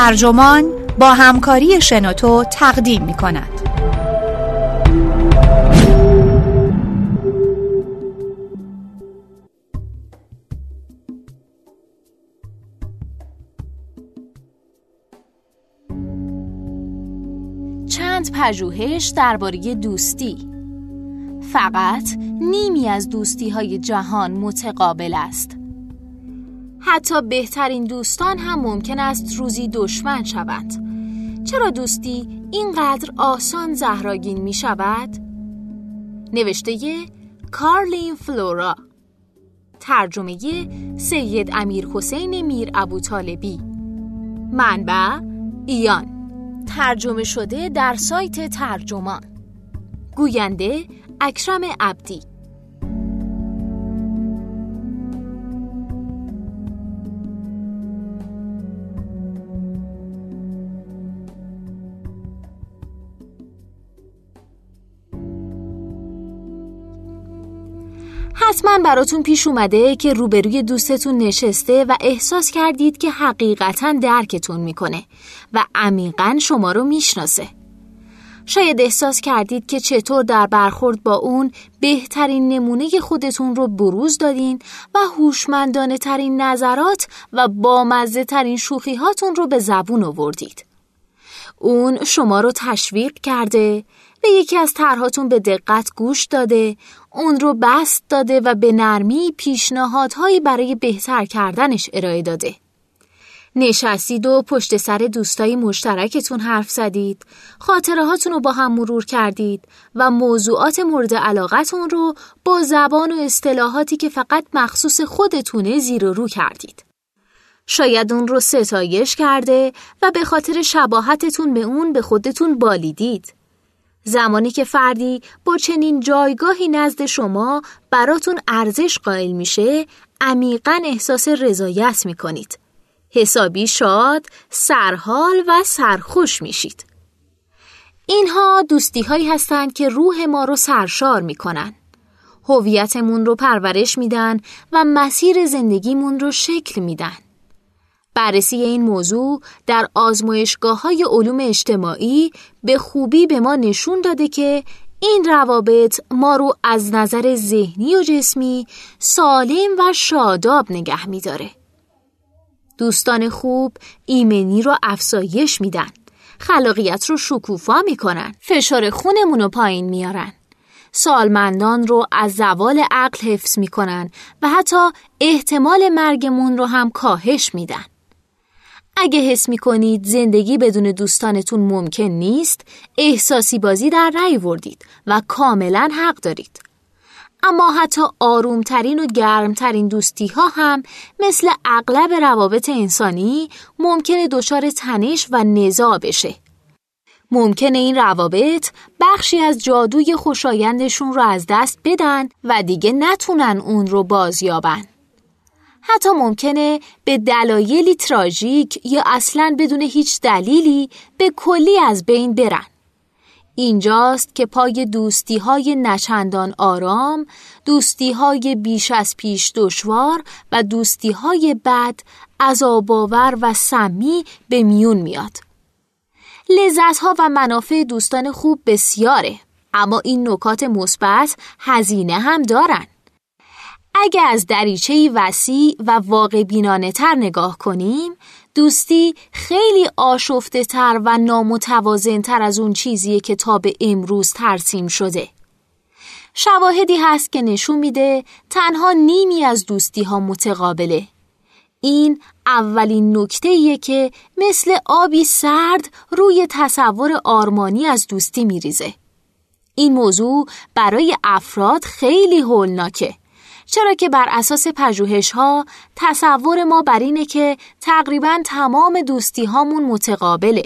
ترجمان با همکاری شنوتو تقدیم می کند. چند پژوهش درباره دوستی فقط نیمی از دوستی های جهان متقابل است حتی بهترین دوستان هم ممکن است روزی دشمن شوند. چرا دوستی اینقدر آسان زهراگین می شود؟ نوشته کارلین فلورا. ترجمه سید امیر حسین میر ابو طالبی. منبع ایان. ترجمه شده در سایت ترجمان. گوینده اکرم عبدی. حتما براتون پیش اومده که روبروی دوستتون نشسته و احساس کردید که حقیقتا درکتون می‌کنه و عمیقا شما رو می‌شناسه. شاید احساس کردید که چطور در برخورد با اون بهترین نمونه خودتون رو بروز دادین و هوشمندانه ترین نظرات و بامزه ترین شوخی هاتون رو به زبون آوردید. اون شما رو تشویق کرده به یکی از طرحاتون به دقت گوش داده اون رو بست داده و به نرمی پیشنهادهایی برای بهتر کردنش ارائه داده. نشستید و پشت سر دوستای مشترکتون حرف زدید، خاطره هاتون رو با هم مرور کردید و موضوعات مورد علاقتون رو با زبان و اصطلاحاتی که فقط مخصوص خودتونه زیر و رو کردید. شاید اون رو ستایش کرده و به خاطر شباهتتون به اون به خودتون بالیدید. زمانی که فردی با چنین جایگاهی نزد شما براتون ارزش قائل میشه عمیقا احساس رضایت می‌کنید. حسابی شاد، سرحال و سرخوش میشید. اینها دوستی هایی هستند که روح ما رو سرشار می‌کنن. هویتمون رو پرورش میدن و مسیر زندگیمون رو شکل میدن. بررسی این موضوع در آزمایشگاه های علوم اجتماعی به خوبی به ما نشون داده که این روابط ما رو از نظر ذهنی و جسمی سالم و شاداب نگه میداره. دوستان خوب ایمنی رو افزایش میدن. خلاقیت رو شکوفا می‌کنن. فشار خونمون رو پایین میارن. سالمندان رو از زوال عقل حفظ می‌کنن و حتی احتمال مرگمون رو هم کاهش میدن. اگه حس می کنید زندگی بدون دوستانتون ممکن نیست احساسی بازی در رأی وردید و کاملا حق دارید. اما حتی آرومترین و گرمترین دوستی ها هم مثل اغلب روابط انسانی ممکنه دچار تنش و نزاع بشه. ممکنه این روابط بخشی از جادوی خوشایندشون رو از دست بدن و دیگه نتونن اون رو بازیابن. حتی ممکنه به دلایلی تراژیک یا اصلا بدون هیچ دلیلی به کلی از بین برن. اینجاست که پای دوستی های نچندان آرام، دوستی های بیش از پیش دشوار و دوستی های بد عذاباور و سمی به میون میاد. لذت ها و منافع دوستان خوب بسیاره اما این نکات مثبت هزینه هم دارن. اگه از دریچه وسیع و واقع بینانه تر نگاه کنیم دوستی خیلی آشفته تر و نامتوازن تر از اون چیزیه که تا به امروز ترسیم شده. شواهدی هست که نشون میده تنها نیمی از دوستی ها متقابله. این اولین نکته که مثل آبی سرد روی تصور آرمانی از دوستی میریزه. این موضوع برای افراد خیلی هولناکه. چرا که بر اساس پژوهش ها تصور ما بر اینه که تقریبا تمام دوستی هامون متقابله.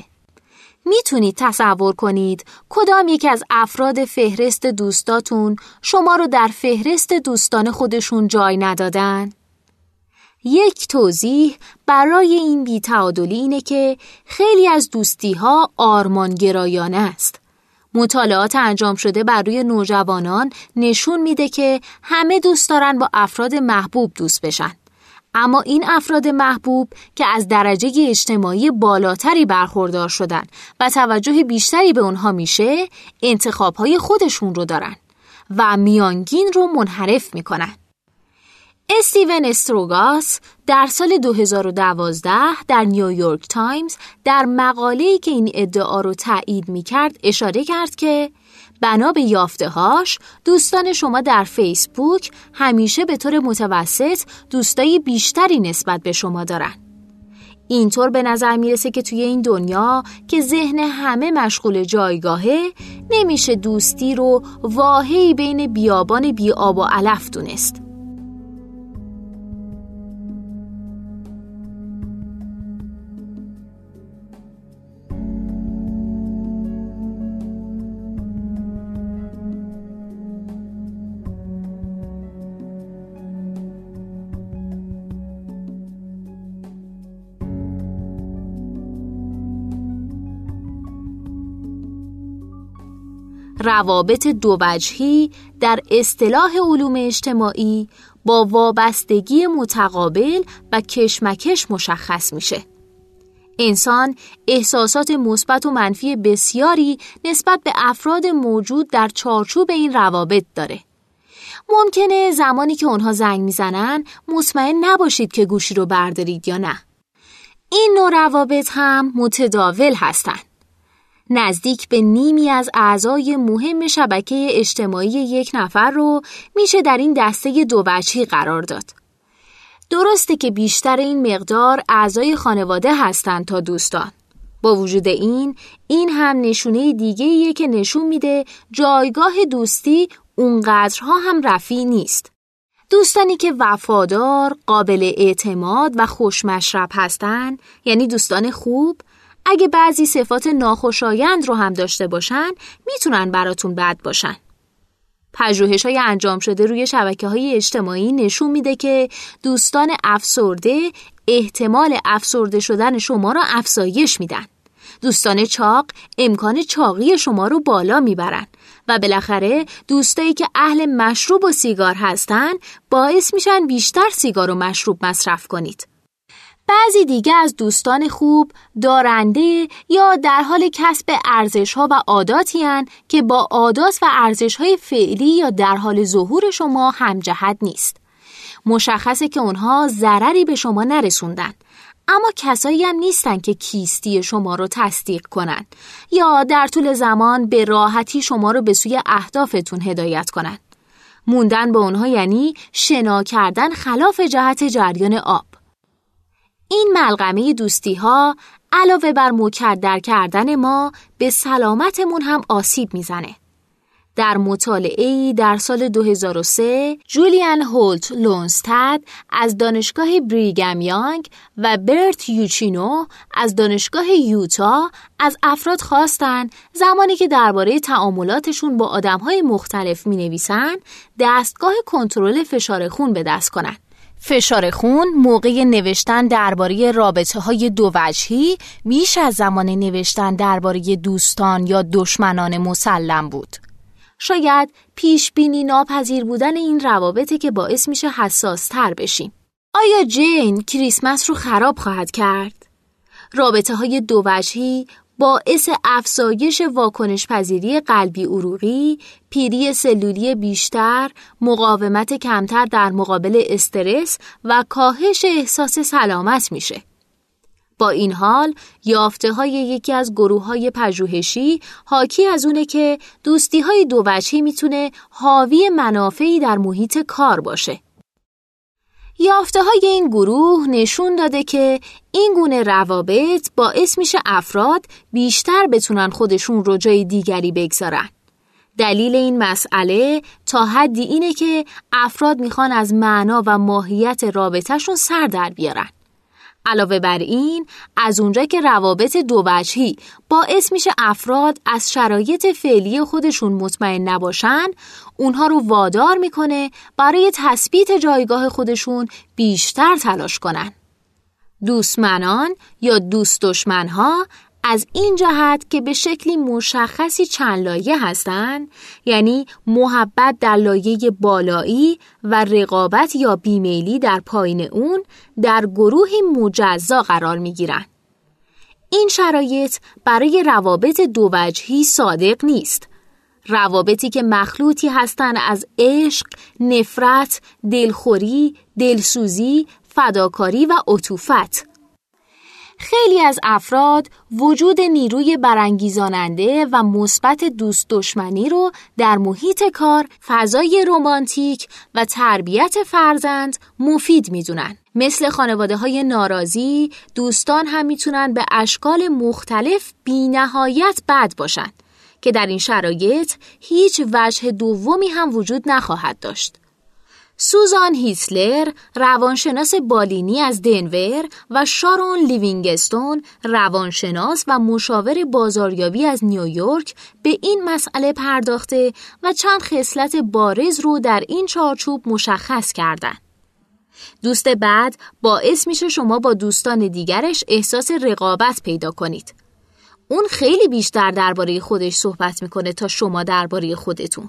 می‌تونید تصور کنید کدام یک از افراد فهرست دوستاتون شما رو در فهرست دوستان خودشون جای ندادن؟ یک توضیح برای این بیتعادلی اینه که خیلی از دوستی ها است. مطالعات انجام شده بر روی نوجوانان نشون میده که همه دوست دارن با افراد محبوب دوست بشن اما این افراد محبوب که از درجه اجتماعی بالاتری برخوردار شدن و توجه بیشتری به اونها میشه انتخابهای خودشون رو دارن و میانگین رو منحرف می‌کنن. استیون استروگاس در سال 2012 در نیویورک تایمز در مقاله‌ای که این ادعا رو تایید می‌کرد اشاره کرد که بنا به یافته هاش دوستان شما در فیسبوک همیشه به طور متوسط دوستایی بیشتری نسبت به شما دارن. اینطور به نظر می‌رسه که توی این دنیا که ذهن همه مشغول جایگاهه نمیشه دوستی رو واحه‌ای بین بیابان بی آب و علف دونست. روابط دووجهی در اصطلاح علوم اجتماعی با وابستگی متقابل و کشمکش مشخص میشه. انسان احساسات مثبت و منفی بسیاری نسبت به افراد موجود در چارچوب این روابط داره. ممکنه زمانی که اونها زنگ می‌زنن مطمئن نباشید که گوشی رو بردارید یا نه. این نوع روابط هم متداول هستند. نزدیک به نیمی از اعضای مهم شبکه اجتماعی یک نفر رو میشه در این دسته دو بچی قرار داد. درسته که بیشتر این مقدار اعضای خانواده هستند تا دوستان. با وجود این، این هم نشونه دیگه که نشون میده جایگاه دوستی اونقدرها هم رفی نیست. دوستانی که وفادار، قابل اعتماد و خوشمشرب هستند، یعنی دوستان خوب، اگه بعضی صفات ناخوشایند رو هم داشته باشن می‌تونن براتون بد باشن. پژوهش های انجام شده روی شبکه های اجتماعی نشون میده که دوستان افسرده احتمال افسرده شدن شما را افزایش میدن. دوستان چاق امکان چاقی شما رو بالا می‌برن و بالاخره دوستایی که اهل مشروب و سیگار هستن باعث میشن بیشتر سیگار و مشروب مصرف کنید. بعضی دیگه از دوستان خوب دارنده یا در حال کسب ارزش ها و عاداتی که با عادات و ارزش های فعلی یا در حال ظهور شما همجهت نیست. مشخصه که اونها ضرری به شما نرسوندن اما کسایی هم نیستن که کیستی شما رو تصدیق کنن یا در طول زمان به راحتی شما رو به سوی اهدافتون هدایت کنن. موندن با اونها یعنی شنا کردن خلاف جهت جریان آب. این ملغمه دوستی ها علاوه بر مکدر کردن ما به سلامتمون هم آسیب می‌زنه. در مطالعه در سال 2003 جولیان هولت لونستد از دانشگاه بریگم یانگ و برت یوچینو از دانشگاه یوتا از افراد خواستند زمانی که درباره تعاملاتشون با آدمهای مختلف می نویسن دستگاه کنترل فشار خون به دست کنند. فشار خون موقع نوشتن درباره رابطه های دو وجهی بیش از زمان نوشتن درباره دوستان یا دشمنان مسلم بود. شاید پیش بینی ناپذیر بودن این روابطه که باعث میشه حساس تر بشیم. آیا جین کریسمس رو خراب خواهد کرد؟ رابطه های دو وجهی باعث افزایش واکنش پذیری قلبی عروقی، پیری سلولی بیشتر، مقاومت کمتر در مقابل استرس و کاهش احساس سلامت میشه. با این حال یافته های یکی از گروه های پژوهشی حاکی از اونه که دوستی های دو وجهی می‌تونه حاوی منافعی در محیط کار باشه. یافته های این گروه نشون داده که این گونه روابط باعث میشه افراد بیشتر بتونن خودشون رو جای دیگری بگذارن. دلیل این مسئله تا حدی اینه که افراد می‌خوان از معنا و ماهیت رابطهشون سر در بیارن. علاوه بر این از اونجا که روابط دو وجهی باعث میشه افراد از شرایط فعلی خودشون مطمئن نباشن اونها رو وادار می‌کنه برای تثبیت جایگاه خودشون بیشتر تلاش کنن دوستمنان یا دوست دشمنها از این جهت که به شکلی مشخصی چند لایه هستند یعنی محبت در لایه بالایی و رقابت یا بیمیلی در پایین اون در گروهی مجزا قرار می گیرن. این شرایط برای روابط دو وجهی صادق نیست روابطی که مخلوطی هستند از عشق، نفرت، دلخوری، دلسوزی، فداکاری و عطوفت خیلی از افراد وجود نیروی برانگیزاننده و مثبت دوست دشمنی رو در محیط کار، فضای رمانتیک و تربیت فرزند مفید می‌دونن. مثل خانواده های ناراضی، دوستان هم می‌تونن به اشکال مختلف بی نهایت بد باشن که در این شرایط هیچ وجه دومی هم وجود نخواهد داشت. سوزان هیسلر روانشناس بالینی از دنور و شارون لیوینگستون روانشناس و مشاور بازاریابی از نیویورک به این مسئله پرداخته و چند خصلت بارز رو در این چارچوب مشخص کردند. دوست بعد باعث میشه شما با دوستان دیگرش احساس رقابت پیدا کنید. اون خیلی بیشتر درباره خودش صحبت می‌کنه تا شما درباره خودتون.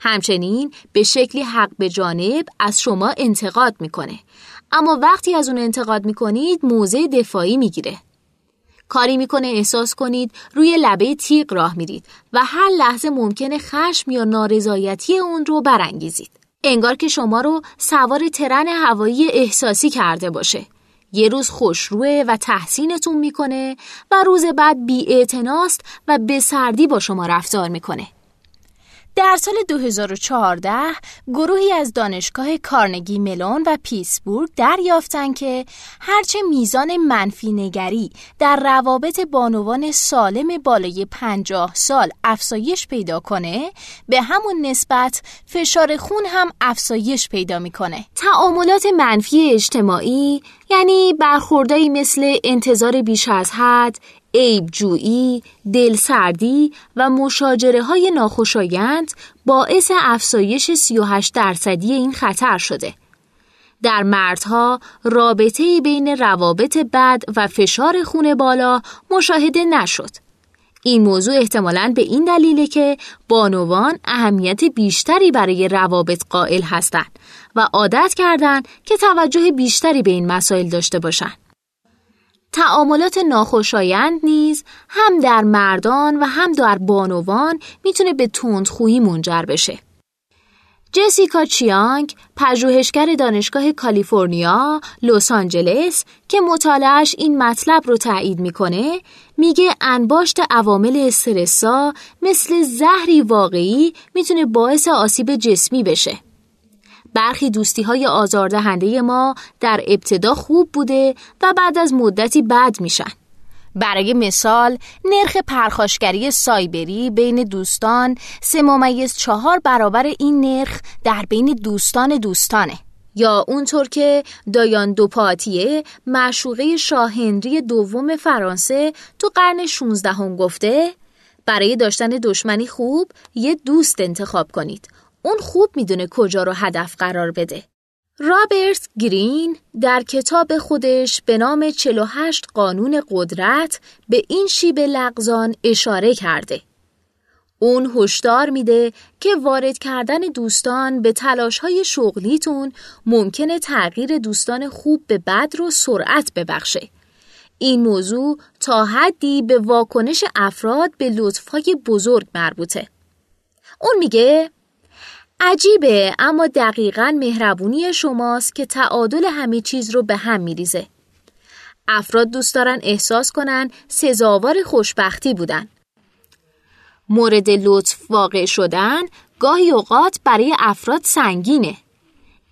همچنین به شکلی حق به جانب از شما انتقاد می‌کنه. اما وقتی از اون انتقاد می‌کنید موضع دفاعی می‌گیره. کاری می‌کنه احساس کنید روی لبه تیغ راه میرید و هر لحظه ممکنه خشم یا نارضایتی اون رو برانگیزید. انگار که شما رو سوار ترن هوایی احساسی کرده باشه. یه روز خوشروه و تحسینتون می‌کنه و روز بعد بی و به سردی با شما رفتار می‌کنه. در سال 2014 گروهی از دانشگاه کارنگی ملون و پیسبورگ دریافتند که هرچه میزان منفی نگری در روابط بانوان سالم بالای 50 سال افزایش پیدا کنه به همون نسبت فشار خون هم افزایش پیدا می‌کنه. تعاملات منفی اجتماعی یعنی برخوردایی مثل انتظار بیش از حد عیب جویی، دلسردی و مشاجره های ناخوشایند باعث افزایش 38 درصدی این خطر شده. در مردها رابطه بین روابط بد و فشار خون بالا مشاهده نشد. این موضوع احتمالاً به این دلیله که بانوان اهمیت بیشتری برای روابط قائل هستند و عادت کردند که توجه بیشتری به این مسائل داشته باشند. تعاملات ناخوشایند نیز هم در مردان و هم در بانوان می‌تونه به تندخویی منجر بشه. جسیکا چیانگ پژوهشگر دانشگاه کالیفرنیا لس آنجلس که مطالعهش این مطلب رو تایید می‌کنه میگه انباشت عوامل استرسا مثل زهری واقعی می‌تونه باعث آسیب جسمی بشه. برخی دوستی های آزاردهنده ما در ابتدا خوب بوده و بعد از مدتی بد میشن. برای مثال نرخ پرخاشگری سایبری بین دوستان سه ممیز چهار برابر این نرخ در بین دوستان دوستانه یا اونطور که دایان دوپاتیه معشوقه شاهنری دوم فرانسه تو قرن 16 هم گفته برای داشتن دشمنی خوب یه دوست انتخاب کنید اون خوب می‌دونه کجا رو هدف قرار بده. رابرت گرین در کتاب خودش به نام 48 قانون قدرت به این شیب لغزان اشاره کرده. اون هشدار میده که وارد کردن دوستان به تلاش های شغلیتون ممکنه تغییر دوستان خوب به بد رو سرعت ببخشه. این موضوع تا حدی به واکنش افراد به لطفای بزرگ مربوطه. اون میگه عجیبه اما دقیقا مهربونی شماست که تعادل همه چیز رو به هم میریزه. افراد دوست دارن احساس کنن سزاوار خوشبختی بودن. مورد لطف واقع شدن گاهی اوقات برای افراد سنگینه.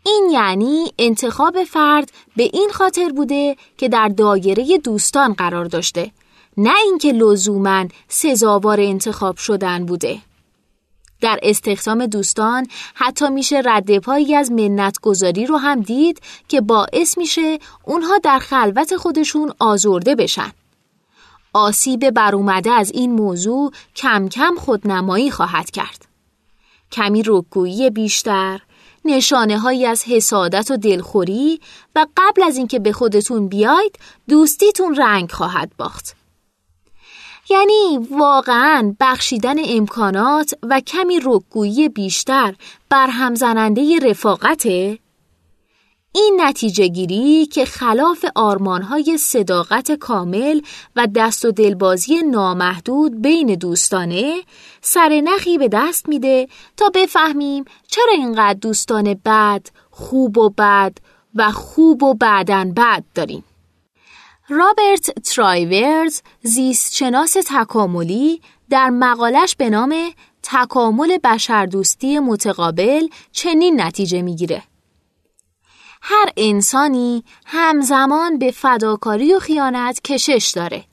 این یعنی انتخاب فرد به این خاطر بوده که در دایره دوستان قرار داشته نه اینکه لزوما سزاوار انتخاب شدن بوده. در استخدام دوستان حتی میشه رد پایی از منتگذاری رو هم دید که باعث میشه اونها در خلوت خودشون آزرده بشن. آسیب برومده از این موضوع کم کم خودنمایی خواهد کرد. کمی رکگویی بیشتر، نشانه هایی از حسادت و دلخوری و قبل از اینکه به خودتون بیاید دوستیتون رنگ خواهد باخت. یعنی واقعا بخشیدن امکانات و کمی رکگویی بیشتر بر همزننده رفاقته؟ این نتیجه گیری که خلاف آرمانهای صداقت کامل و دست و دلبازی نامحدود بین دوستانه سر نخی به دست میده تا بفهمیم چرا اینقدر دوستان بد، خوب و بد و خوب و بعدن بد داریم. رابرت ترایورز زیستشناس تکاملی در مقالش به نام تکامل بشردوستی متقابل چنین نتیجه می‌گیره. هر انسانی همزمان به فداکاری و خیانت کشش داره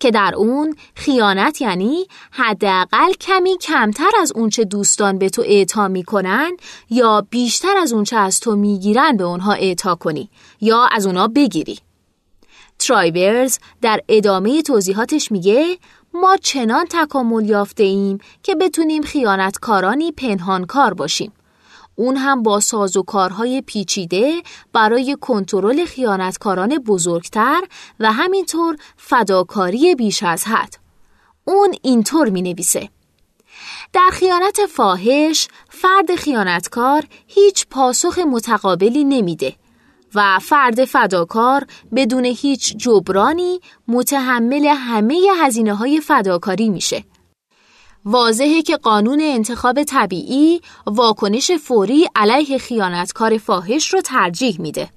که در اون خیانت یعنی حداقل کمی کمتر از اونچه دوستان به تو اعطا می‌کنن یا بیشتر از اونچه از تو می‌گیرن به اونها اعطا کنی یا از اونها بگیری ترایبرز در ادامه توضیحاتش میگه ما چنان تکامل یافته ایم که بتونیم خیانتکارانی پنهانکار باشیم اون هم با سازوکارهای پیچیده برای کنترل خیانتکاران بزرگتر و همینطور فداکاری بیش از حد. اون اینطور می نویسه. در خیانت فاحش فرد خیانتکار هیچ پاسخ متقابلی نمیده و فرد فداکار بدون هیچ جبرانی متحمل همه هزینه های فداکاری میشه. واضحه که قانون انتخاب طبیعی واکنش فوری علیه خیانتکار فاحش رو ترجیح میده.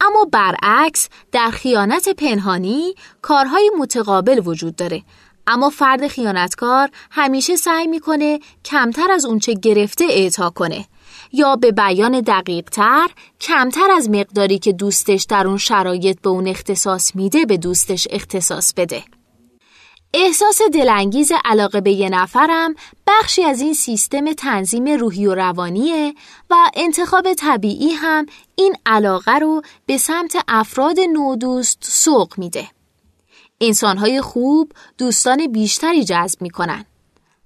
اما برعکس در خیانت پنهانی کارهای متقابل وجود داره اما فرد خیانتکار همیشه سعی می‌کنه کمتر از اونچه گرفته اعطا کنه یا به بیان دقیق تر کمتر از مقداری که دوستش در اون شرایط به اون اختصاص میده به دوستش اختصاص بده. احساس دلانگیز علاقه به یه نفرم بخشی از این سیستم تنظیم روحی و روانیه و انتخاب طبیعی هم این علاقه رو به سمت افراد نودوست سوق میده. انسانهای خوب دوستان بیشتری جذب می‌کنن.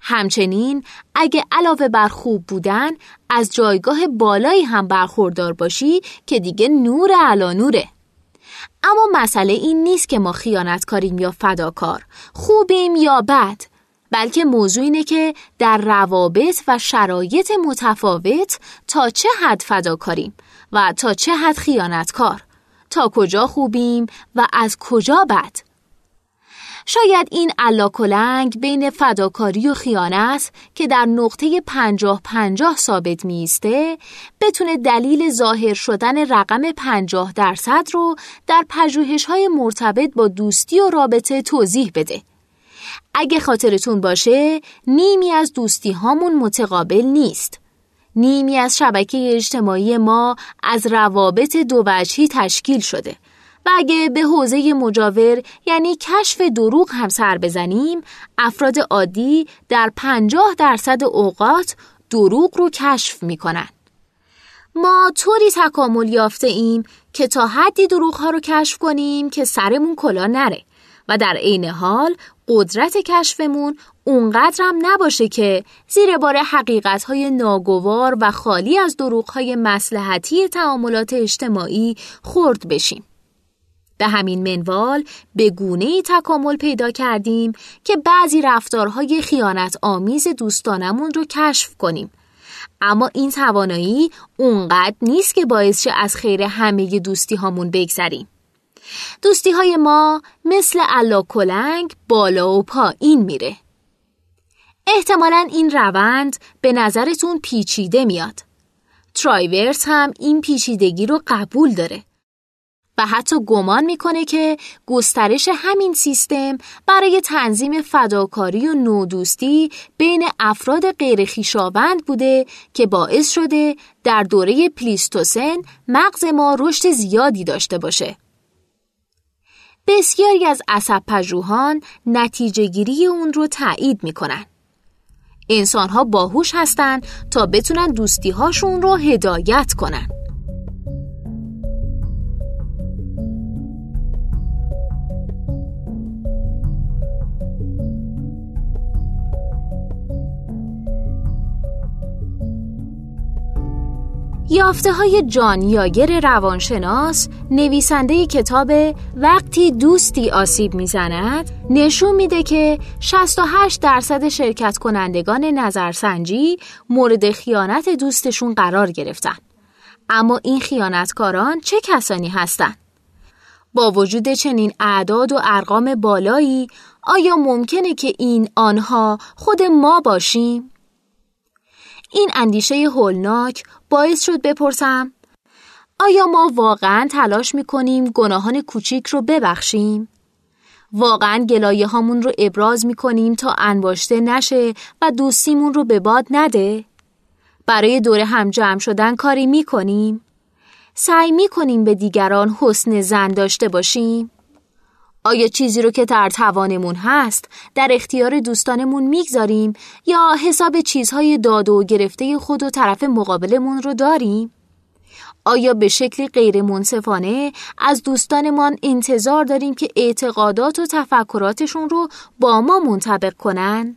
همچنین اگه علاوه بر خوب بودن از جایگاه بالایی هم برخوردار باشی که دیگه نور علا نوره. اما مسئله این نیست که ما خیانتکاریم یا فداکار خوبیم یا بد بلکه موضوع اینه که در روابط و شرایط متفاوت تا چه حد فداکاریم و تا چه حد خیانتکار تا کجا خوبیم و از کجا بد شاید این کلنگ بین فداکاری و خیانت که در نقطه پنجاه پنجاه ثابت میسته بتونه دلیل ظاهر شدن رقم پنجاه درصد رو در پژوهش های مرتبط با دوستی و رابطه توضیح بده. اگه خاطرتون باشه نیمی از دوستی هامون متقابل نیست. نیمی از شبکه اجتماعی ما از روابط دو وجهی تشکیل شده و اگه به حوزه مجاور یعنی کشف دروغ هم سر بزنیم افراد عادی در پنجاه درصد اوقات دروغ رو کشف می‌کنن. ما طوری تکامل یافته ایم که تا حدی دروغ ها رو کشف کنیم که سرمون کلا نره و در عین حال قدرت کشفمون اونقدرم نباشه که زیر بار حقیقت های ناگوار و خالی از دروغ های مسلحتی تعاملات اجتماعی خورد بشیم. به همین منوال به گونه تکامل پیدا کردیم که بعضی رفتارهای خیانت آمیز دوستانمون رو کشف کنیم. اما این توانایی اونقدر نیست که باعث شه از خیر همه دوستی هامون بگذریم. دوستی های ما مثل علا کلنگ بالا و پایین میره. احتمالا این روند به نظرتون پیچیده میاد. ترایورس هم این پیچیدگی رو قبول داره. و حتی گمان می‌کنه که گسترش همین سیستم برای تنظیم فداکاری و نودوستی بین افراد غیرخیشاوند بوده که باعث شده در دوره پلیستوسن مغز ما رشد زیادی داشته باشه. بسیاری از عصب پژوهان نتیجه گیری اون رو تایید می‌کنن. انسان ها باهوش هستند تا بتونن دوستی هاشون رو هدایت کنن. یافته های جان یاگر روانشناس نویسنده کتاب وقتی دوستی آسیب می‌زند نشون میده که 68 درصد شرکت کنندگان نظرسنجی مورد خیانت دوستشون قرار گرفتن اما این خیانتکاران چه کسانی هستند؟ با وجود چنین اعداد و ارقام بالایی آیا ممکنه که این آنها خود ما باشیم؟ این اندیشه هولناک باعث شد بپرسم آیا ما واقعا تلاش می‌کنیم گناهان کوچیک رو ببخشیم؟ واقعا گلایه هامون رو ابراز می‌کنیم تا انباشته نشه و دوستیمون رو به باد نده؟ برای دور هم جمع شدن کاری می‌کنیم؟ سعی می‌کنیم به دیگران حسن زن داشته باشیم؟ آیا چیزی رو که در توانمون هست در اختیار دوستانمون می‌گذاریم یا حساب چیزهای داد و گرفته خود و طرف مقابلمون رو داریم؟ آیا به شکلی غیر منصفانه از دوستانمان انتظار داریم که اعتقادات و تفکراتشون رو با ما منطبق کنن؟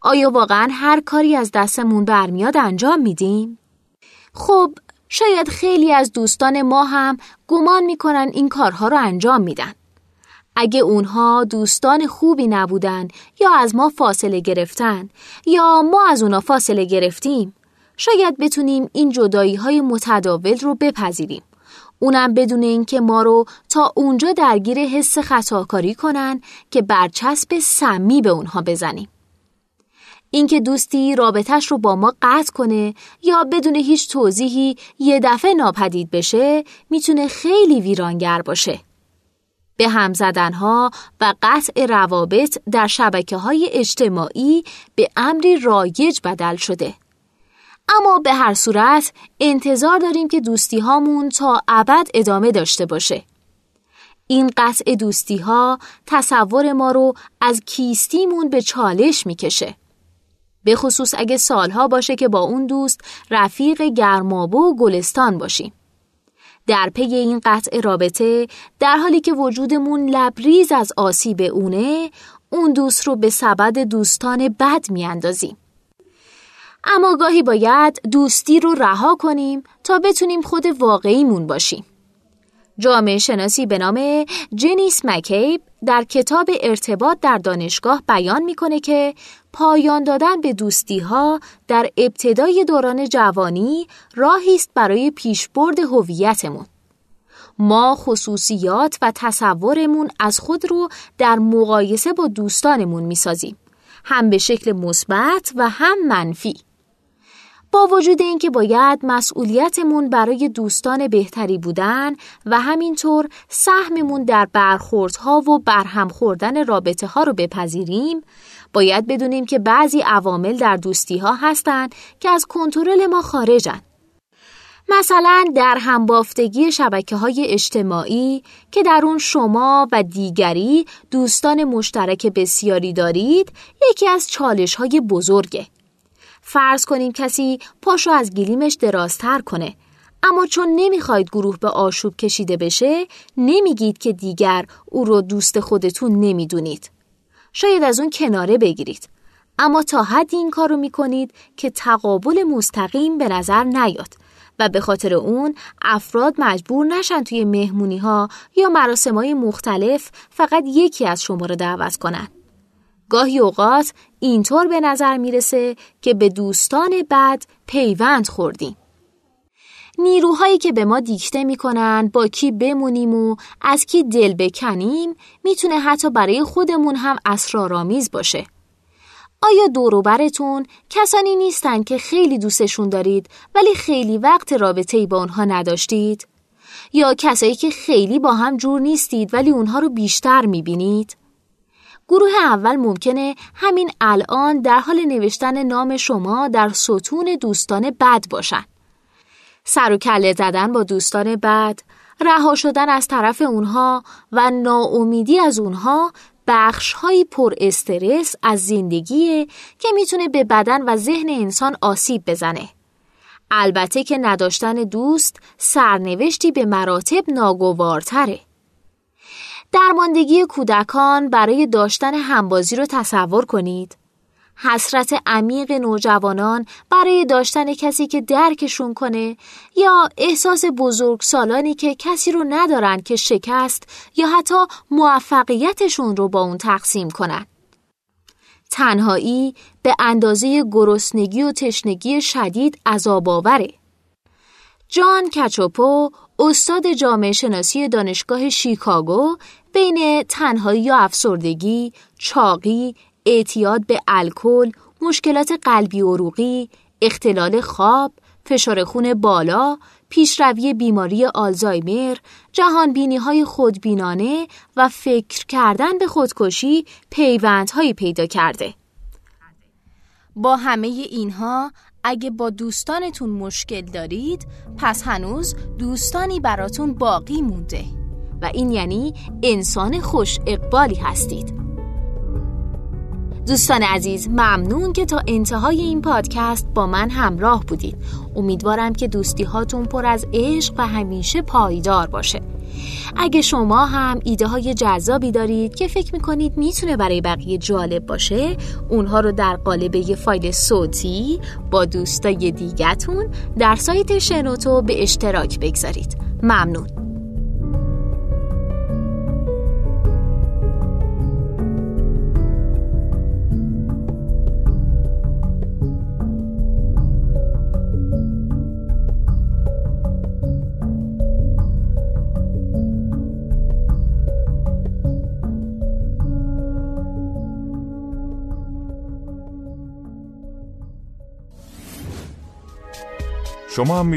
آیا واقعا هر کاری از دستمون برمیاد انجام میدیم؟ خب شاید خیلی از دوستان ما هم گمان می‌کنن این کارها رو انجام میدن. اگه اونها دوستان خوبی نبودن یا از ما فاصله گرفتن یا ما از اونا فاصله گرفتیم شاید بتونیم این جدایی های متداول رو بپذیریم. اونم بدون اینکه ما رو تا اونجا درگیر حس خطاکاری کنن که برچسب سمی به اونها بزنیم. اینکه دوستی رابطش رو با ما قطع کنه یا بدون هیچ توضیحی یه دفعه ناپدید بشه می‌تونه خیلی ویرانگر باشه. به هم زدنها و قطع روابط در شبکه های اجتماعی به امری رایج بدل شده. اما به هر صورت انتظار داریم که دوستی هامون تا ابد ادامه داشته باشه. این قطع دوستی ها تصور ما رو از کیستیمون به چالش می‌کشه. به خصوص اگه سالها باشه که با اون دوست رفیق گرمابو و گلستان باشیم. در پی این قطع رابطه در حالی که وجودمون لبریز از آسیب اونه اون دوست رو به سبد دوستان بد میاندازیم. اما گاهی باید دوستی رو رها کنیم تا بتونیم خود واقعیمون باشیم. جامعه شناسی به نام جنیس مکیب در کتاب ارتباط در دانشگاه بیان می‌کنه که پایان دادن به دوستی ها در ابتدای دوران جوانی راهی است برای پیشبرد هویتمون. ما خصوصیات و تصورمون از خود رو در مقایسه با دوستانمون می‌سازیم هم به شکل مثبت و هم منفی با وجود اینکه باید مسئولیتمون برای دوستان بهتری بودن و همینطور سهممون در برخوردها و برهم خوردن رابطه ها رو بپذیریم باید بدونیم که بعضی عوامل در دوستی ها هستند که از کنترل ما خارجن. مثلا در همبافتگی شبکه های اجتماعی که در اون شما و دیگری دوستان مشترک بسیاری دارید یکی از چالش های بزرگه. فرض کنیم کسی پاشو از گلیمش درازتر کنه. اما چون نمی‌خواید گروه به آشوب کشیده بشه نمیگید که دیگر او رو دوست خودتون نمی‌دونید. شاید از اون کناره بگیرید. اما تا حدی این کارو می‌کنید که تقابل مستقیم به نظر نیاد و به خاطر اون افراد مجبور نشن توی مهمونی ها یا مراسم های مختلف فقط یکی از شما رو دعوت کنن. گاهی اوقات اینطور به نظر می‌رسه که به دوستان بد پیوند خوردیم. نیروهایی که به ما دیکته می‌کنن با کی بمونیم و از کی دل بکنیم می‌تونه حتی برای خودمون هم اسرارآمیز باشه. آیا دوروبرتون کسانی نیستن که خیلی دوستشون دارید ولی خیلی وقت رابطه ای با اونها نداشتید؟ یا کسایی که خیلی با هم جور نیستید ولی اونها رو بیشتر می‌بینید؟ گروه اول ممکنه همین الان در حال نوشتن نام شما در ستون دوستان بد باشن. سر و کله زدن با دوستان بد، رها شدن از طرف اونها و ناامیدی از اونها بخش های پر استرس از زندگیه که می‌تونه به بدن و ذهن انسان آسیب بزنه. البته که نداشتن دوست سرنوشتی به مراتب ناگوارتره. درماندگی کودکان برای داشتن همبازی رو تصور کنید. حسرت عمیق نوجوانان برای داشتن کسی که درکشون کنه یا احساس بزرگ سالانی که کسی رو ندارن که شکست یا حتی موفقیتشون رو با اون تقسیم کنن. تنهایی به اندازه گرسنگی و تشنگی شدید عذاب آوره. جان کچوپو استاد جامعه شناسی دانشگاه شیکاگو بین تنهایی و افسردگی، چاقی، اعتیاد به الکل، مشکلات قلبی و عروقی، اختلال خواب، فشار خون بالا، پیشروی بیماری آلزایمر، جهانبینی های خودبینانه و فکر کردن به خودکشی پیوندهایی پیدا کرده. با همه اینها اگه با دوستانتون مشکل دارید پس هنوز دوستانی براتون باقی مونده و این یعنی انسان خوش اقبالی هستید. دوستان عزیز ممنون که تا انتهای این پادکست با من همراه بودید. امیدوارم که دوستی هاتون پر از عشق و همیشه پایدار باشه. اگه شما هم ایده های جذابی دارید که فکر می‌کنید می‌تونه برای بقیه جالب باشه اونها رو در قالب یه فایل صوتی با دوستای دیگتون در سایت شنوتو به اشتراک بگذارید. ممنون. شما هم